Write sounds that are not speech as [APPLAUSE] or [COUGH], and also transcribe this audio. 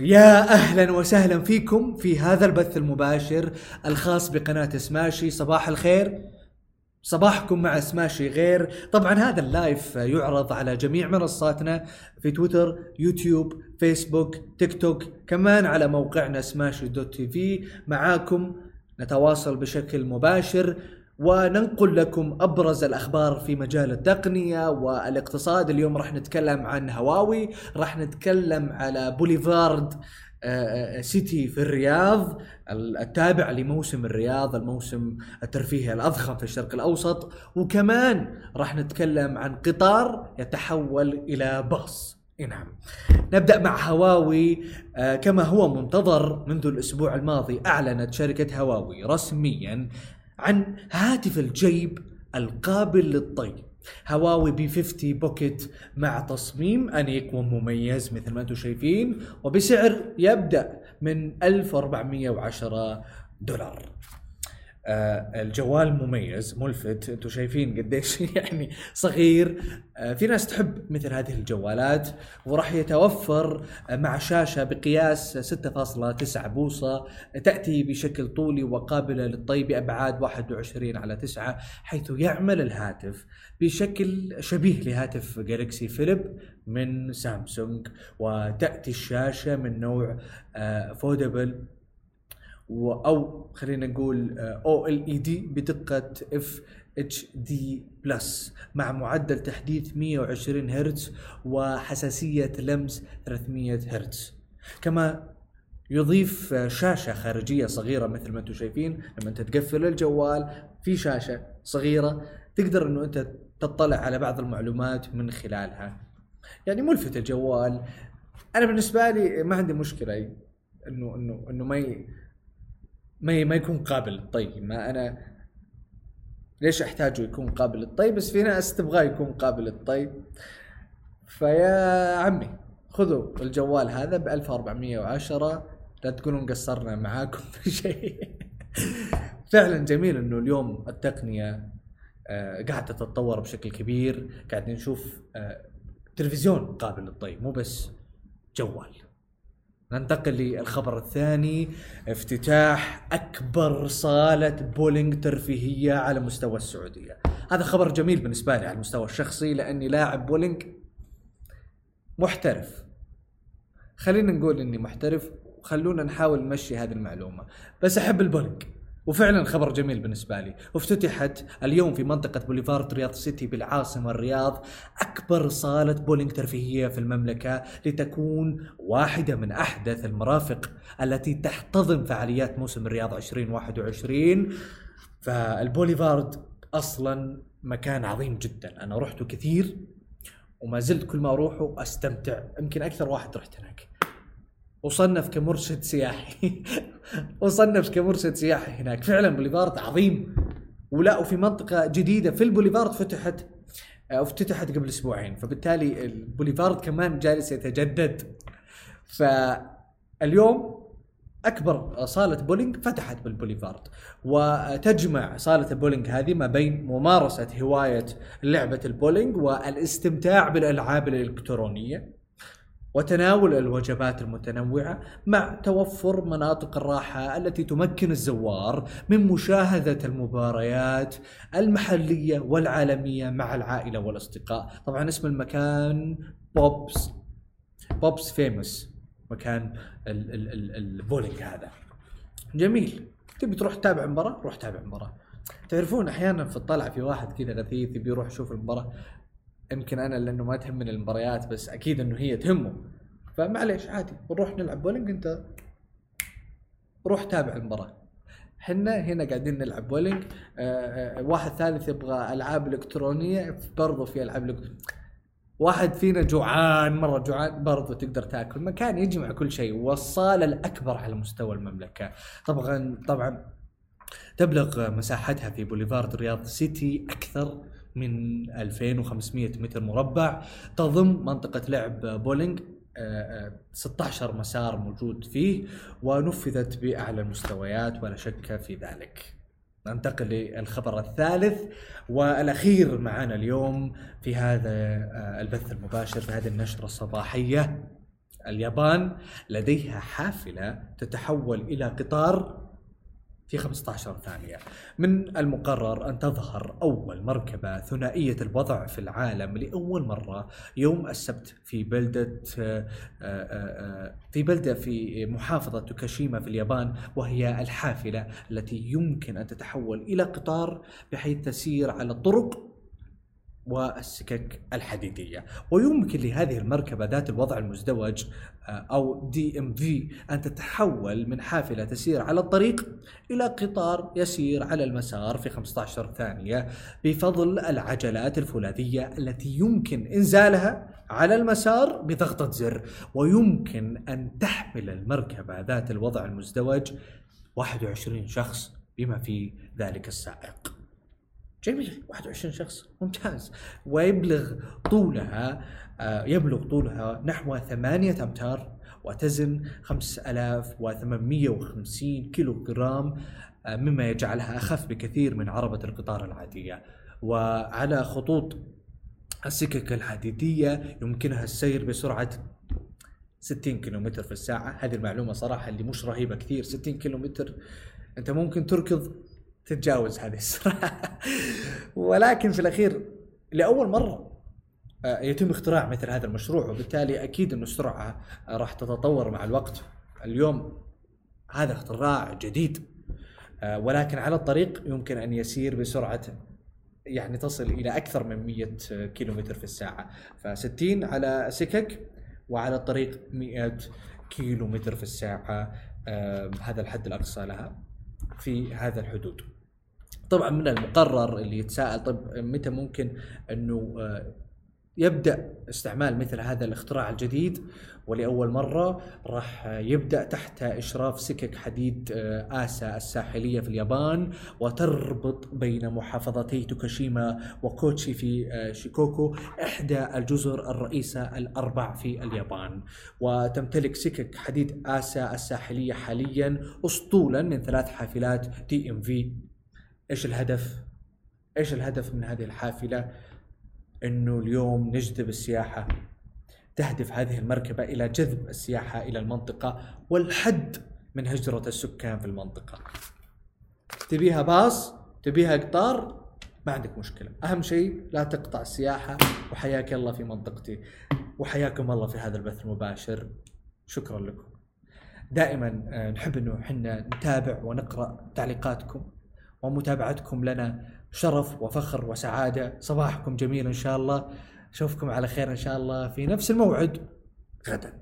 يا أهلا وسهلا فيكم في هذا البث المباشر الخاص بقناة سماشي. صباح الخير. صباحكم مع سماشي غير. طبعا هذا ال live يعرض على جميع منصاتنا في تويتر يوتيوب فيسبوك تيك توك كمان على موقعنا سماشي dot TV. معاكم نتواصل بشكل مباشر. وننقل لكم أبرز الأخبار في مجال التقنية والاقتصاد. اليوم راح نتكلم عن هواوي راح نتكلم على بوليفارد آه، آه، سيتي في الرياض التابع لموسم الرياض الموسم الترفيهي الأضخم في الشرق الأوسط. وكمان راح نتكلم عن قطار يتحول إلى باص. نعم. نبدأ مع هواوي. آه، كما هو منتظر منذ الأسبوع الماضي أعلنت شركة هواوي رسميا عن هاتف الجيب القابل للطي. هواوي بي 50 بوكيت مع تصميم انيق ومميز مثل ما أنتم شايفين وبسعر يبدأ من 1410 دولار. الجوال مميز ملفت. أنتم شايفين قديش [LAUGHS] يعني صغير. آه في ناس تحب مثل هذه الجوالات وراح يتوفر آه مع شاشة بقياس 6.9 بوصة. تأتي بشكل طولي وقابلة للطي بابعاد 21 على 9 حيث يعمل الهاتف بشكل شبيه لهاتف جالكسي فليب من سامسونج وتأتي الشاشة من نوع foldable أو خلينا نقول OLED بدقة FHD Plus مع معدل تحديث 120 هرتز وحساسية لمس 300 هرتز. كما يضيف شاشة خارجية صغيرة مثل ما أنتم شايفين. لما انت تقفل الجوال في شاشة صغيرة تقدر إنه أنت تطلع على بعض المعلومات من خلالها. يعني ملفت الجوال. أنا بالنسبة لي ما عندي مشكلة إنه إنه إنه ما ي... ما ما يكون قابل. للطي ما أنا ليش أحتاجه يكون قابل؟ للطي بس في ناس تبغاه يكون قابل. للطي فيا عمي خذوا الجوال هذا ب 1410 لا تقولون قصرنا معاكم في شيء. [LAUGHS] فعلا جميل إنه اليوم التقنية آه قاعدة تتطور بشكل كبير. قاعدين نشوف آه تلفزيون قابل. للطي مو بس جوال. ننتقل للخبر الثاني. افتتاح أكبر صالة بولينج ترفيهية على مستوى السعودية. هذا خبر جميل بالنسبة لي على المستوى الشخصي لأني لاعب بولينج محترف. خلينا نقول إني محترف وخلونا نحاول نمشي هذه المعلومة. بس أحب البولينج. وفعلا خبر جميل بالنسبة لي. وافتتحت اليوم في منطقة بوليفارد رياض سيتي بالعاصمة الرياض أكبر صالة بولينج ترفيهية في المملكة لتكون واحدة من أحدث المرافق التي تحتضن فعاليات موسم الرياض 2021 فالبوليفارد أصلا مكان عظيم جدا. أنا رحته كثير وما زلت كل ما أروحه أستمتع. يمكن أكثر واحد رحت هناك. وصنف كمرشد سياحي. [LAUGHS] وصنف كمرشد سياحي هناك. فعلا بوليفارد عظيم. ولا وفي منطقة جديدة في البوليفارد فتحت آه، افتتحت قبل أسبوعين. فبالتالي البوليفارد كمان جالس يتجدد. فاليوم أكبر صالة بولينج فتحت بالبوليفارد. وتجمع صالة البولينج هذه ما بين ممارسة هواية لعبة البولينج والإستمتاع بالألعاب الإلكترونية. وتناول الوجبات المتنوعة مع توفر مناطق الراحة التي تمكن الزوار من مشاهدة المباريات المحلية والعالمية مع العائلة والأصدقاء. طبعا اسم المكان بوبس بوبس فيموس مكان البولينج هذا. جميل. تبي تروح تتابع مباراة؟ روح تابع مباراة. تعرفون أحيانا في الطلعة في واحد كذا غثيث يبي يروح يشوف المباراة. يمكن أنا لأنه ما تهمني المباريات بس أكيد إنه هي تهمه. فمعليش عادي. نروح نلعب بولينج أنت روح تابع المباراة. حنا هنا قاعدين نلعب بولينج. آه آه واحد ثالث يبغى ألعاب إلكترونية برضو في ألعاب الكترونية. واحد فينا جوعان مرة جوعان برضو تقدر تاكل. مكان يجمع كل شيء والصاله الأكبر على مستوى المملكة. طبعا طبعا تبلغ مساحتها في بوليفارد رياض سيتي أكثر من 2500 متر مربع تضم منطقة لعب بولينج 16 آه، آه، مسار موجود فيه ونفذت بأعلى المستويات ولا شك في ذلك. ننتقل للخبر الثالث والأخير معنا اليوم في هذا آه، البث المباشر في هذه النشرة الصباحية اليابان لديها حافلة تتحول إلى قطار في 15 ثانية. من المقرر أن تظهر أول مركبة ثنائية الوضع في العالم لأول مرة يوم السبت في بلدة آه، آه، آه، في بلدة في محافظة توكاشيما في اليابان وهي الحافلة التي يمكن أن تتحول إلى قطار بحيث تسير على الطرق والسكك الحديدية. ويمكن لهذه المركبة ذات الوضع المزدوج آه، أو دي ام في أن تتحول من حافلة تسير على الطريق إلى قطار يسير على المسار في 15 ثانية بفضل العجلات الفولاذية التي يمكن إنزالها على المسار بضغطة زر. ويمكن أن تحمل المركبة ذات الوضع المزدوج 21 شخص بما في ذلك السائق. جميل. 21 شخص. ممتاز. ويبلغ طولها آه، يبلغ طولها نحو ثمانية أمتار وتزن 5850 كيلو جرام مما يجعلها أخف بكثير من عربة القطار العادية. وعلى خطوط السكك الحديدية يمكنها السير بسرعة 60 كيلومتر في الساعة. هذه المعلومة صراحة اللي مش رهيبة كثير. 60 كيلومتر. أنت ممكن تركض تتجاوز هذه السرعة. ولكن في الأخير لأول مرة آه، يتم اختراع مثل هذا المشروع وبالتالي أكيد انه السرعة راح تتطور مع الوقت. اليوم هذا اختراع جديد آه، ولكن على الطريق يمكن أن يسير بسرعة يعني تصل إلى أكثر من 100 كيلومتر في الساعة. ف60 على سكك وعلى الطريق 100 كيلومتر في الساعة آه، هذا الحد الأقصى لها. في هذا الحدود. طبعا من المقرر اللي يتساءل طيب متى ممكن إنه آه، يبدأ استعمال مثل هذا الاختراع الجديد ولأول مرة راح يبدأ تحت إشراف سكك حديد آه، آسا الساحلية في اليابان وتربط بين محافظتي توكاشيما وكوتشي في آه، شيكوكو إحدى الجزر الرئيسة الأربع في اليابان وتمتلك سكك حديد آسا الساحلية حاليا اسطولا من ثلاث حافلات تي ام في إيش الهدف؟ إيش الهدف من هذه الحافلة؟ إنه اليوم نجذب السياحة تهدف هذه المركبة إلى جذب السياحة إلى المنطقة والحد من هجرة السكان في المنطقة. تبيها باص، تبيها قطار، ما عندك مشكلة، أهم شيء لا تقطع السياحة وحياك الله في منطقتي وحياكم الله في هذا البث المباشر. شكرا لكم. دائما آه، نحب إنه إحنا نتابع ونقرأ تعليقاتكم ومتابعتكم لنا شرف وفخر وسعادة. صباحكم جميل إن شاء الله. أشوفكم على خير إن شاء الله في نفس الموعد. غدا.